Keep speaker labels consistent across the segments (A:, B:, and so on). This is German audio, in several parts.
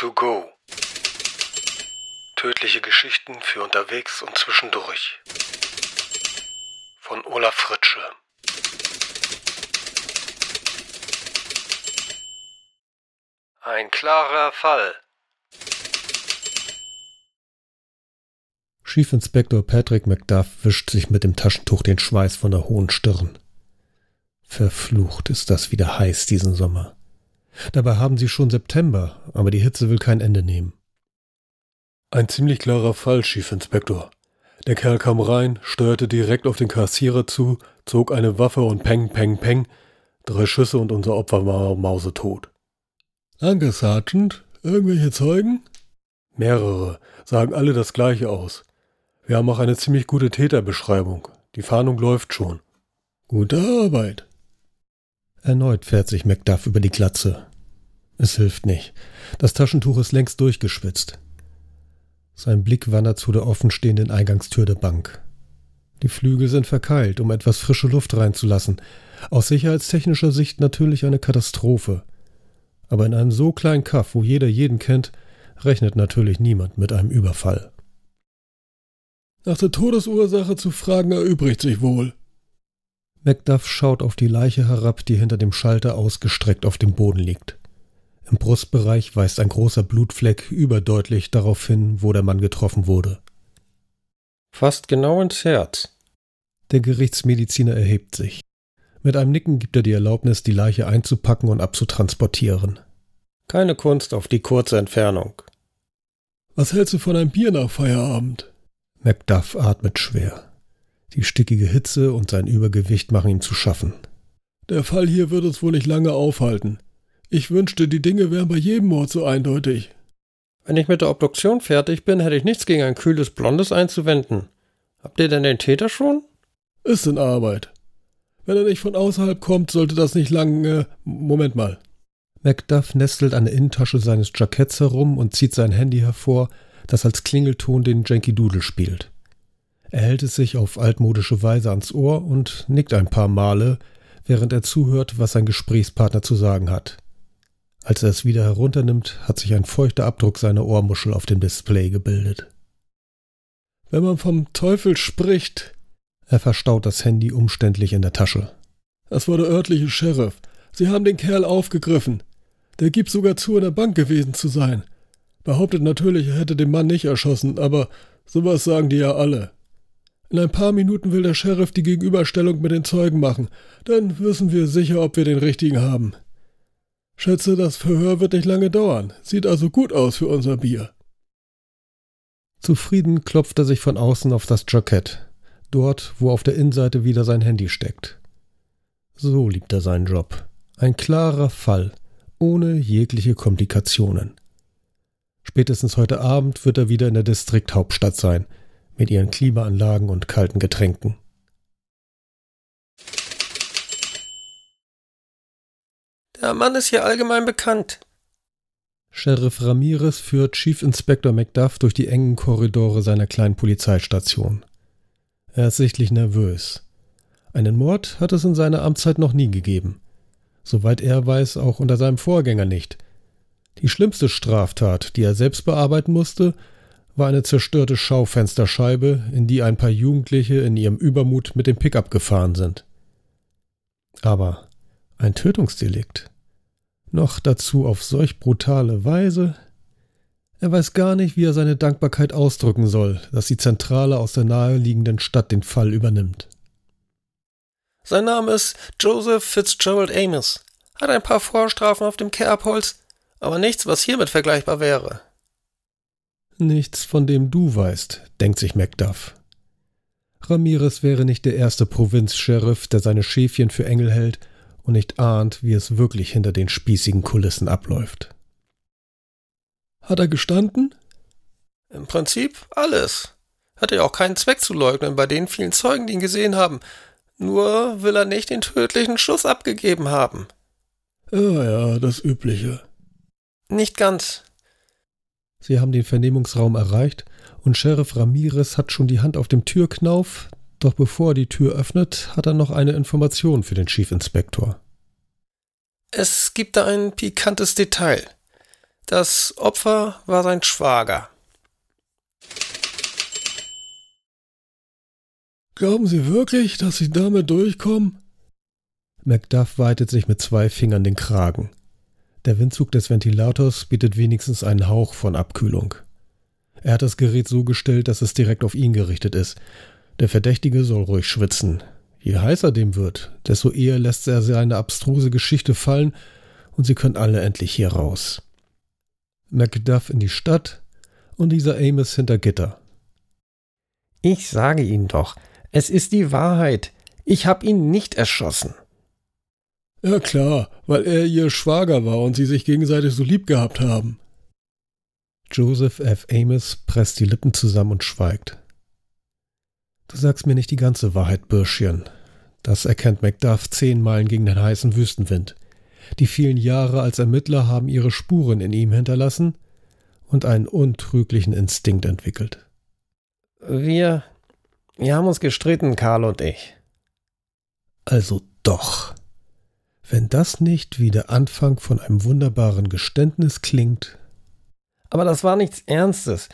A: to go. Tödliche Geschichten für unterwegs und zwischendurch. Von Olaf Fritsche. Ein klarer Fall.
B: Schiefinspektor Patrick Macduff wischt sich mit dem Taschentuch den Schweiß von der hohen Stirn. Verflucht ist das wieder heiß diesen Sommer. Dabei haben sie schon September, aber die Hitze will kein Ende nehmen.
C: Ein ziemlich klarer Fall, Schiefinspektor. Der Kerl kam rein, steuerte direkt auf den Kassierer zu, zog eine Waffe und peng, peng, peng. Drei Schüsse und unser Opfer war mausetot.
D: Danke, Sergeant. Irgendwelche Zeugen?
C: Mehrere, sagen alle das gleiche aus. Wir haben auch eine ziemlich gute Täterbeschreibung. Die Fahndung läuft schon.
D: Gute Arbeit.
B: Erneut fährt sich Macduff über die Glatze. Es hilft nicht. Das Taschentuch ist längst durchgeschwitzt. Sein Blick wandert zu der offenstehenden Eingangstür der Bank. Die Flügel sind verkeilt, um etwas frische Luft reinzulassen. Aus sicherheitstechnischer Sicht natürlich eine Katastrophe. Aber in einem so kleinen Kaff, wo jeder jeden kennt, rechnet natürlich niemand mit einem Überfall.
D: Nach der Todesursache zu fragen erübrigt sich wohl.
B: Macduff schaut auf die Leiche herab, die hinter dem Schalter ausgestreckt auf dem Boden liegt. Im Brustbereich weist ein großer Blutfleck überdeutlich darauf hin, wo der Mann getroffen wurde.
A: Fast genau ins Herz.
B: Der Gerichtsmediziner erhebt sich. Mit einem Nicken gibt er die Erlaubnis, die Leiche einzupacken und abzutransportieren.
A: Keine Kunst auf die kurze Entfernung.
D: Was hältst du von einem Bier nach Feierabend?
B: Macduff atmet schwer. Die stickige Hitze und sein Übergewicht machen ihm zu schaffen.
D: Der Fall hier wird uns wohl nicht lange aufhalten. Ich wünschte, die Dinge wären bei jedem Mord so eindeutig.
A: Wenn ich mit der Obduktion fertig bin, hätte ich nichts gegen ein kühles Blondes einzuwenden. Habt ihr denn den Täter schon?
D: Ist in Arbeit. Wenn er nicht von außerhalb kommt, sollte das nicht lang. Äh, Moment mal.
B: Macduff nestelt an der Innentasche seines Jacketts herum und zieht sein Handy hervor, das als Klingelton den Janky Doodle spielt. Er hält es sich auf altmodische Weise ans Ohr und nickt ein paar Male, während er zuhört, was sein Gesprächspartner zu sagen hat. Als er es wieder herunternimmt, hat sich ein feuchter Abdruck seiner Ohrmuschel auf dem Display gebildet.
D: Wenn man vom Teufel spricht.
B: Er verstaut das Handy umständlich in der Tasche.
D: Das war der örtliche Sheriff. Sie haben den Kerl aufgegriffen. Der gibt sogar zu, in der Bank gewesen zu sein. Behauptet natürlich, er hätte den Mann nicht erschossen, aber sowas sagen die ja alle. In ein paar Minuten will der Sheriff die Gegenüberstellung mit den Zeugen machen. Dann wissen wir sicher, ob wir den richtigen haben. Schätze, das Verhör wird nicht lange dauern. Sieht also gut aus für unser Bier.
B: Zufrieden klopft er sich von außen auf das Jackett, dort, wo auf der Innenseite wieder sein Handy steckt. So liebt er seinen Job. Ein klarer Fall, ohne jegliche Komplikationen. Spätestens heute Abend wird er wieder in der Distrikthauptstadt sein – mit ihren Klimaanlagen und kalten Getränken.
A: Der Mann ist hier allgemein bekannt.
B: Sheriff Ramirez führt Chief Inspector Macduff durch die engen Korridore seiner kleinen Polizeistation. Er ist sichtlich nervös. Einen Mord hat es in seiner Amtszeit noch nie gegeben. Soweit er weiß, auch unter seinem Vorgänger nicht. Die schlimmste Straftat, die er selbst bearbeiten musste, war eine zerstörte Schaufensterscheibe, in die ein paar Jugendliche in ihrem Übermut mit dem Pickup gefahren sind. Aber ein Tötungsdelikt. Noch dazu auf solch brutale Weise. Er weiß gar nicht, wie er seine Dankbarkeit ausdrücken soll, dass die Zentrale aus der naheliegenden Stadt den Fall übernimmt.
A: Sein Name ist Joseph Fitzgerald Amos. Hat ein paar Vorstrafen auf dem Kerbholz, aber nichts, was hiermit vergleichbar wäre.
B: Nichts, von dem du weißt, denkt sich Macduff. Ramirez wäre nicht der erste Provinzsheriff, der seine Schäfchen für Engel hält und nicht ahnt, wie es wirklich hinter den spießigen Kulissen abläuft.
D: Hat er gestanden?
A: Im Prinzip alles. Hat er auch keinen Zweck zu leugnen bei den vielen Zeugen, die ihn gesehen haben. Nur will er nicht den tödlichen Schuss abgegeben haben.
D: Ja, ja, das Übliche.
A: Nicht ganz.
B: Sie haben den Vernehmungsraum erreicht und Sheriff Ramirez hat schon die Hand auf dem Türknauf, doch bevor er die Tür öffnet, hat er noch eine Information für den Chief Inspector.
A: Es gibt da ein pikantes Detail. Das Opfer war sein Schwager.
D: Glauben Sie wirklich, dass Sie damit durchkommen?
B: Macduff weitet sich mit zwei Fingern den Kragen. Der Windzug des Ventilators bietet wenigstens einen Hauch von Abkühlung. Er hat das Gerät so gestellt, dass es direkt auf ihn gerichtet ist. Der Verdächtige soll ruhig schwitzen. Je heißer dem wird, desto eher lässt er seine abstruse Geschichte fallen und sie können alle endlich hier raus. Macduff in die Stadt und dieser Amos hinter Gitter.
A: Ich sage Ihnen doch, es ist die Wahrheit. Ich habe ihn nicht erschossen.
D: Ja klar, weil er ihr Schwager war und sie sich gegenseitig so lieb gehabt haben.
B: Joseph F. Amos presst die Lippen zusammen und schweigt. Du sagst mir nicht die ganze Wahrheit, Bürschchen. Das erkennt Macduff zehn Meilen gegen den heißen Wüstenwind. Die vielen Jahre als Ermittler haben ihre Spuren in ihm hinterlassen und einen untrüglichen Instinkt entwickelt.
A: Wir, wir haben uns gestritten, Karl und ich.
B: Also doch. Wenn das nicht wie der Anfang von einem wunderbaren Geständnis klingt.
A: Aber das war nichts Ernstes.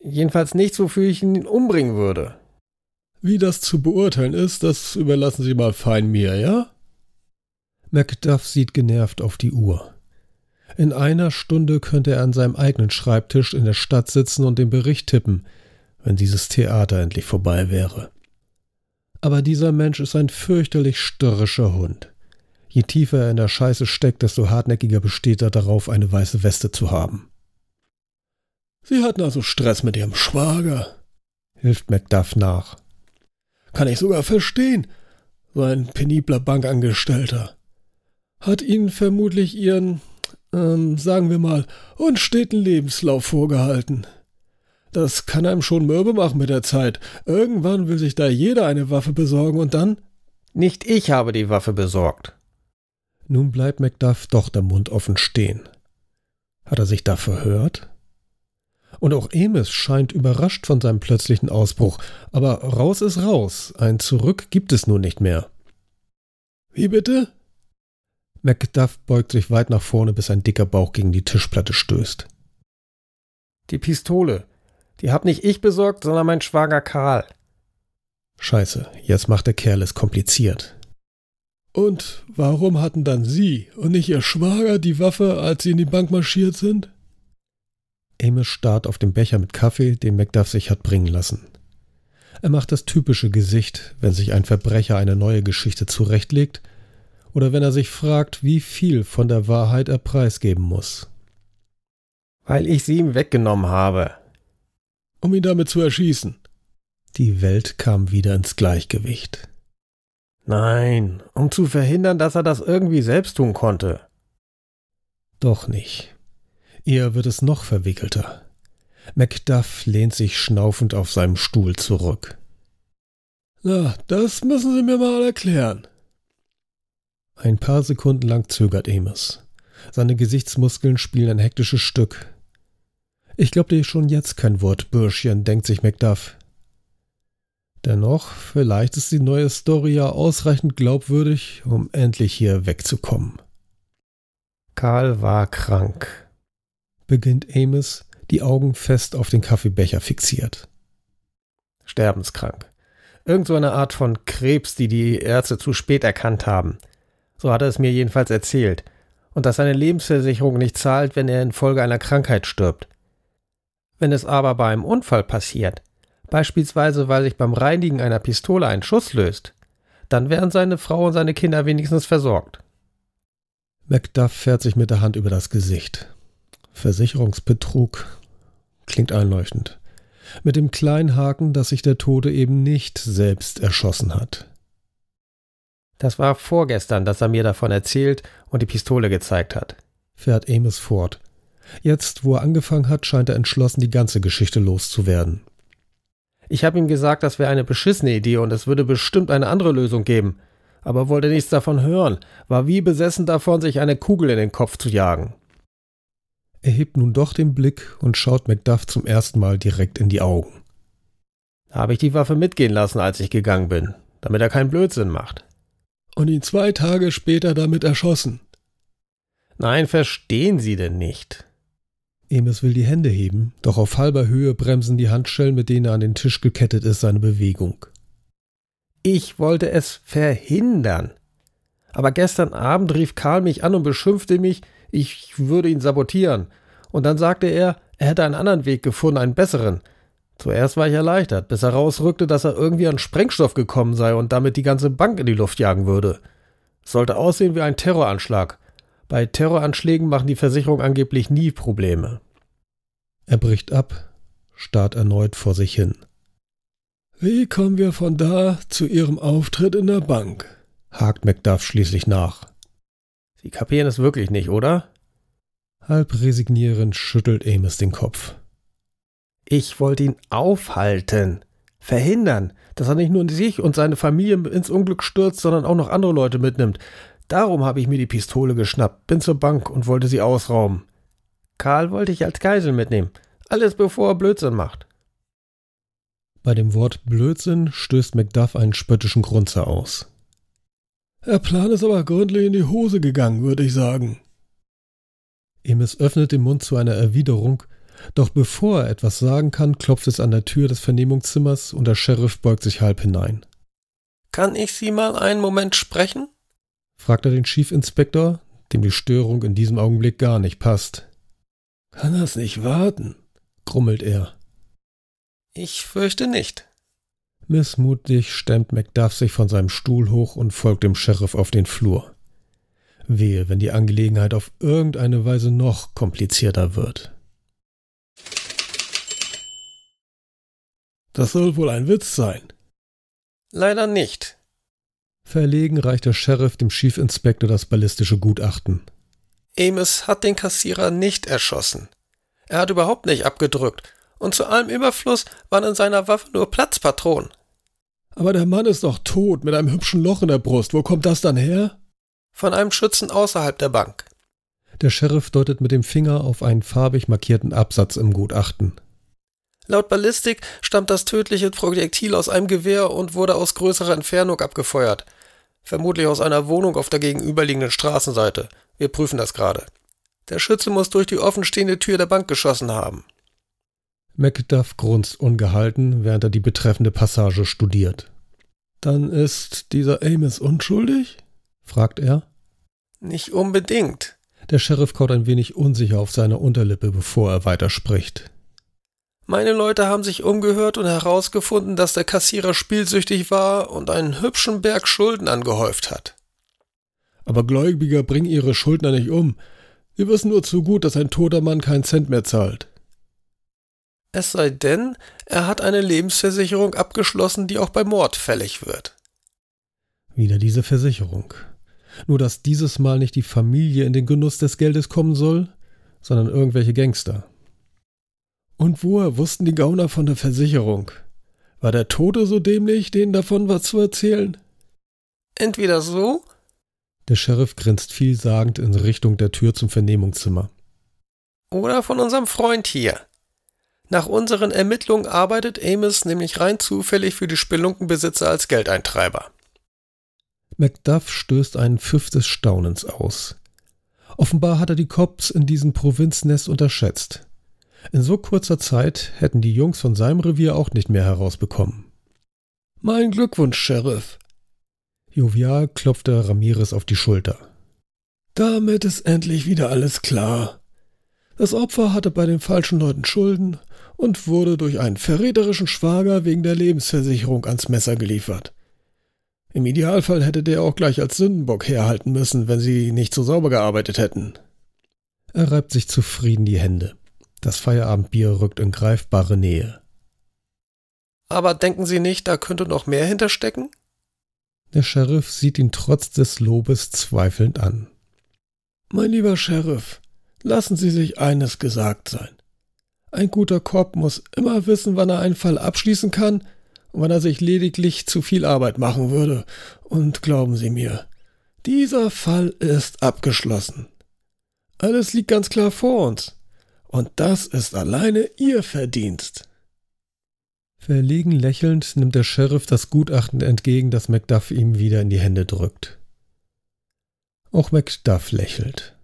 A: Jedenfalls nichts, wofür ich ihn umbringen würde.
D: Wie das zu beurteilen ist, das überlassen Sie mal fein mir, ja?
B: Macduff sieht genervt auf die Uhr. In einer Stunde könnte er an seinem eigenen Schreibtisch in der Stadt sitzen und den Bericht tippen, wenn dieses Theater endlich vorbei wäre. Aber dieser Mensch ist ein fürchterlich störrischer Hund. Je tiefer er in der Scheiße steckt, desto hartnäckiger besteht er darauf, eine weiße Weste zu haben.
D: Sie hatten also Stress mit Ihrem Schwager,
B: hilft Macduff nach.
D: Kann ich sogar verstehen. So ein penibler Bankangestellter. Hat Ihnen vermutlich Ihren, ähm, sagen wir mal, unsteten Lebenslauf vorgehalten. Das kann einem schon mürbe machen mit der Zeit. Irgendwann will sich da jeder eine Waffe besorgen und dann?
A: Nicht ich habe die Waffe besorgt.
B: Nun bleibt Macduff doch der Mund offen stehen. Hat er sich da verhört? Und auch Amos scheint überrascht von seinem plötzlichen Ausbruch. Aber raus ist raus. Ein Zurück gibt es nun nicht mehr.
D: Wie bitte?
B: Macduff beugt sich weit nach vorne, bis ein dicker Bauch gegen die Tischplatte stößt.
A: Die Pistole. Die hab nicht ich besorgt, sondern mein Schwager Karl.
B: Scheiße, jetzt macht der Kerl es kompliziert.
D: Und warum hatten dann Sie und nicht Ihr Schwager die Waffe, als Sie in die Bank marschiert sind?
B: Amos starrt auf den Becher mit Kaffee, den Macduff sich hat bringen lassen. Er macht das typische Gesicht, wenn sich ein Verbrecher eine neue Geschichte zurechtlegt oder wenn er sich fragt, wie viel von der Wahrheit er preisgeben muss.
A: Weil ich sie ihm weggenommen habe.
D: Um ihn damit zu erschießen.
B: Die Welt kam wieder ins Gleichgewicht.
A: Nein, um zu verhindern, dass er das irgendwie selbst tun konnte.
B: Doch nicht. Eher wird es noch verwickelter. Macduff lehnt sich schnaufend auf seinem Stuhl zurück.
D: Na, das müssen Sie mir mal erklären.
B: Ein paar Sekunden lang zögert Amos. Seine Gesichtsmuskeln spielen ein hektisches Stück. Ich glaube dir schon jetzt kein Wort, Bürschchen, denkt sich Macduff. Dennoch, vielleicht ist die neue Story ja ausreichend glaubwürdig, um endlich hier wegzukommen.
A: Karl war krank,
B: beginnt Amos, die Augen fest auf den Kaffeebecher fixiert.
A: Sterbenskrank. Irgend so eine Art von Krebs, die die Ärzte zu spät erkannt haben. So hat er es mir jedenfalls erzählt. Und dass seine Lebensversicherung nicht zahlt, wenn er infolge einer Krankheit stirbt. Wenn es aber bei einem Unfall passiert, beispielsweise weil sich beim Reinigen einer Pistole ein Schuss löst, dann wären seine Frau und seine Kinder wenigstens versorgt.
B: Macduff fährt sich mit der Hand über das Gesicht. Versicherungsbetrug klingt einleuchtend. Mit dem kleinen Haken, dass sich der Tote eben nicht selbst erschossen hat.
A: Das war vorgestern, dass er mir davon erzählt und die Pistole gezeigt hat.
B: Fährt Amos fort. Jetzt, wo er angefangen hat, scheint er entschlossen, die ganze Geschichte loszuwerden.
A: Ich habe ihm gesagt, das wäre eine beschissene Idee und es würde bestimmt eine andere Lösung geben. Aber wollte nichts davon hören, war wie besessen davon, sich eine Kugel in den Kopf zu jagen.
B: Er hebt nun doch den Blick und schaut Macduff zum ersten Mal direkt in die Augen.
A: Habe ich die Waffe mitgehen lassen, als ich gegangen bin, damit er keinen Blödsinn macht.
D: Und ihn zwei Tage später damit erschossen.
A: Nein, verstehen Sie denn nicht?
B: Amos will die Hände heben, doch auf halber Höhe bremsen die Handschellen, mit denen er an den Tisch gekettet ist, seine Bewegung.
A: Ich wollte es verhindern. Aber gestern Abend rief Karl mich an und beschimpfte mich, ich würde ihn sabotieren. Und dann sagte er, er hätte einen anderen Weg gefunden, einen besseren. Zuerst war ich erleichtert, bis herausrückte, dass er irgendwie an Sprengstoff gekommen sei und damit die ganze Bank in die Luft jagen würde. Sollte aussehen wie ein Terroranschlag. Bei Terroranschlägen machen die Versicherungen angeblich nie Probleme.
B: Er bricht ab, starrt erneut vor sich hin.
D: Wie kommen wir von da zu Ihrem Auftritt in der Bank?
B: hakt Macduff schließlich nach.
A: Sie kapieren es wirklich nicht, oder?
B: Halb resignierend schüttelt Amos den Kopf.
A: Ich wollte ihn aufhalten, verhindern, dass er nicht nur sich und seine Familie ins Unglück stürzt, sondern auch noch andere Leute mitnimmt. Darum habe ich mir die Pistole geschnappt, bin zur Bank und wollte sie ausrauben. Karl wollte ich als Geisel mitnehmen. Alles bevor er Blödsinn macht.
B: Bei dem Wort Blödsinn stößt Macduff einen spöttischen Grunzer aus.
D: Der Plan ist aber gründlich in die Hose gegangen, würde ich sagen.
B: Amos öffnet den Mund zu einer Erwiderung, doch bevor er etwas sagen kann, klopft es an der Tür des Vernehmungszimmers und der Sheriff beugt sich halb hinein.
A: Kann ich Sie mal einen Moment sprechen?
B: Fragt er den Chief Inspector, dem die Störung in diesem Augenblick gar nicht passt.
D: Kann das nicht warten?
B: grummelt er.
A: Ich fürchte nicht.
B: Missmutig stemmt Macduff sich von seinem Stuhl hoch und folgt dem Sheriff auf den Flur. Wehe, wenn die Angelegenheit auf irgendeine Weise noch komplizierter wird.
D: Das soll wohl ein Witz sein.
A: Leider nicht.
B: Verlegen reicht der Sheriff dem Chief Inspector das ballistische Gutachten.
A: Amos hat den Kassierer nicht erschossen. Er hat überhaupt nicht abgedrückt. Und zu allem Überfluss waren in seiner Waffe nur Platzpatronen.
D: Aber der Mann ist doch tot mit einem hübschen Loch in der Brust. Wo kommt das dann her?
A: Von einem Schützen außerhalb der Bank.
B: Der Sheriff deutet mit dem Finger auf einen farbig markierten Absatz im Gutachten.
A: Laut Ballistik stammt das tödliche Projektil aus einem Gewehr und wurde aus größerer Entfernung abgefeuert. Vermutlich aus einer Wohnung auf der gegenüberliegenden Straßenseite. Wir prüfen das gerade. Der Schütze muss durch die offenstehende Tür der Bank geschossen haben.
B: Macduff grunzt ungehalten, während er die betreffende Passage studiert.
D: Dann ist dieser Amos unschuldig?
B: fragt er.
A: Nicht unbedingt.
B: Der Sheriff kaut ein wenig unsicher auf seine Unterlippe, bevor er weiterspricht.
A: Meine Leute haben sich umgehört und herausgefunden, dass der Kassierer spielsüchtig war und einen hübschen Berg Schulden angehäuft hat.
D: Aber Gläubiger bringen ihre Schuldner nicht um. Sie wissen nur zu gut, dass ein toter Mann keinen Cent mehr zahlt.
A: Es sei denn, er hat eine Lebensversicherung abgeschlossen, die auch bei Mord fällig wird.
B: Wieder diese Versicherung. Nur dass dieses Mal nicht die Familie in den Genuss des Geldes kommen soll, sondern irgendwelche Gangster.
D: Und woher wussten die Gauner von der Versicherung? War der Tote so dämlich, denen davon was zu erzählen?
A: Entweder so.
B: Der Sheriff grinst vielsagend in Richtung der Tür zum Vernehmungszimmer.
A: Oder von unserem Freund hier. Nach unseren Ermittlungen arbeitet Amos nämlich rein zufällig für die Spelunkenbesitzer als Geldeintreiber.
B: Macduff stößt einen Pfiff des Staunens aus. Offenbar hat er die Cops in diesem Provinznest unterschätzt. In so kurzer Zeit hätten die Jungs von seinem Revier auch nicht mehr herausbekommen.
D: Mein Glückwunsch, Sheriff.
B: Jovial klopfte Ramirez auf die Schulter.
D: Damit ist endlich wieder alles klar. Das Opfer hatte bei den falschen Leuten Schulden und wurde durch einen verräterischen Schwager wegen der Lebensversicherung ans Messer geliefert. Im Idealfall hätte der auch gleich als Sündenbock herhalten müssen, wenn sie nicht so sauber gearbeitet hätten.
B: Er reibt sich zufrieden die Hände. Das Feierabendbier rückt in greifbare Nähe.
A: Aber denken Sie nicht, da könnte noch mehr hinterstecken?
B: Der Sheriff sieht ihn trotz des Lobes zweifelnd an.
D: Mein lieber Sheriff, lassen Sie sich eines gesagt sein. Ein guter Korb muss immer wissen, wann er einen Fall abschließen kann und wann er sich lediglich zu viel Arbeit machen würde. Und glauben Sie mir, dieser Fall ist abgeschlossen. Alles liegt ganz klar vor uns. Und das ist alleine Ihr Verdienst.
B: Verlegen lächelnd nimmt der Sheriff das Gutachten entgegen, das Macduff ihm wieder in die Hände drückt. Auch Macduff lächelt.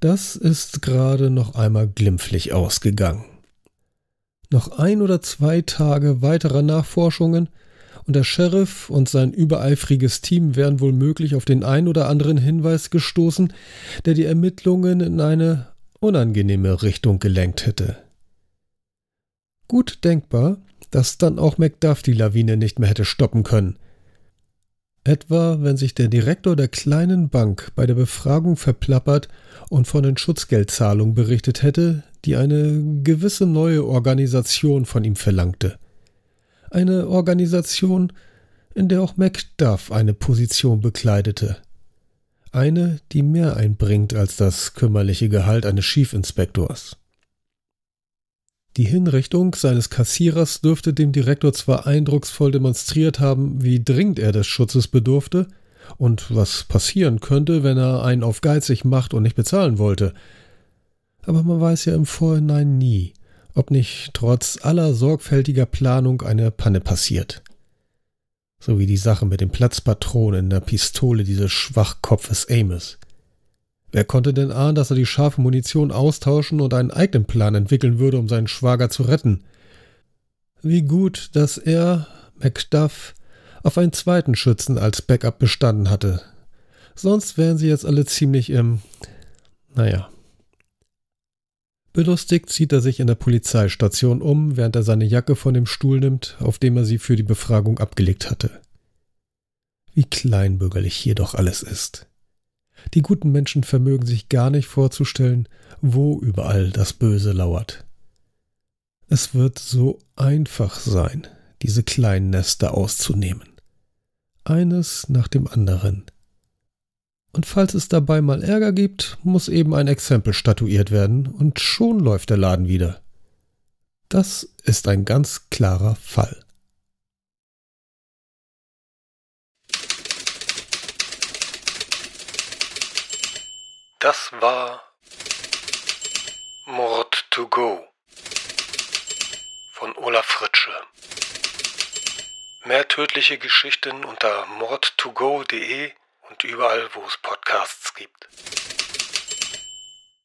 B: Das ist gerade noch einmal glimpflich ausgegangen. Noch ein oder zwei Tage weiterer Nachforschungen und der Sheriff und sein übereifriges Team wären wohl möglich auf den ein oder anderen Hinweis gestoßen, der die Ermittlungen in eine unangenehme Richtung gelenkt hätte. Gut denkbar, dass dann auch Macduff die Lawine nicht mehr hätte stoppen können. Etwa, wenn sich der Direktor der kleinen Bank bei der Befragung verplappert und von den Schutzgeldzahlungen berichtet hätte, die eine gewisse neue Organisation von ihm verlangte. Eine Organisation, in der auch Macduff eine Position bekleidete. Eine, die mehr einbringt als das kümmerliche Gehalt eines Schiefinspektors. Die Hinrichtung seines Kassierers dürfte dem Direktor zwar eindrucksvoll demonstriert haben, wie dringend er des Schutzes bedurfte und was passieren könnte, wenn er einen auf geizig macht und nicht bezahlen wollte. Aber man weiß ja im Vorhinein nie, ob nicht trotz aller sorgfältiger Planung eine Panne passiert. So wie die Sache mit dem Platzpatronen in der Pistole dieses Schwachkopfes Amos. Wer konnte denn ahnen, dass er die scharfe Munition austauschen und einen eigenen Plan entwickeln würde, um seinen Schwager zu retten? Wie gut, dass er, Macduff, auf einen zweiten Schützen als Backup bestanden hatte. Sonst wären sie jetzt alle ziemlich im. Naja. Belustigt zieht er sich in der Polizeistation um, während er seine Jacke von dem Stuhl nimmt, auf dem er sie für die Befragung abgelegt hatte. Wie kleinbürgerlich hier doch alles ist. Die guten Menschen vermögen sich gar nicht vorzustellen, wo überall das Böse lauert. Es wird so einfach sein, diese kleinen Nester auszunehmen. Eines nach dem anderen. Und falls es dabei mal Ärger gibt, muss eben ein Exempel statuiert werden, und schon läuft der Laden wieder. Das ist ein ganz klarer Fall.
E: Das war Mord to Go von Olaf Fritsche. Mehr tödliche Geschichten unter mordtogo.de und überall, wo es Podcasts gibt.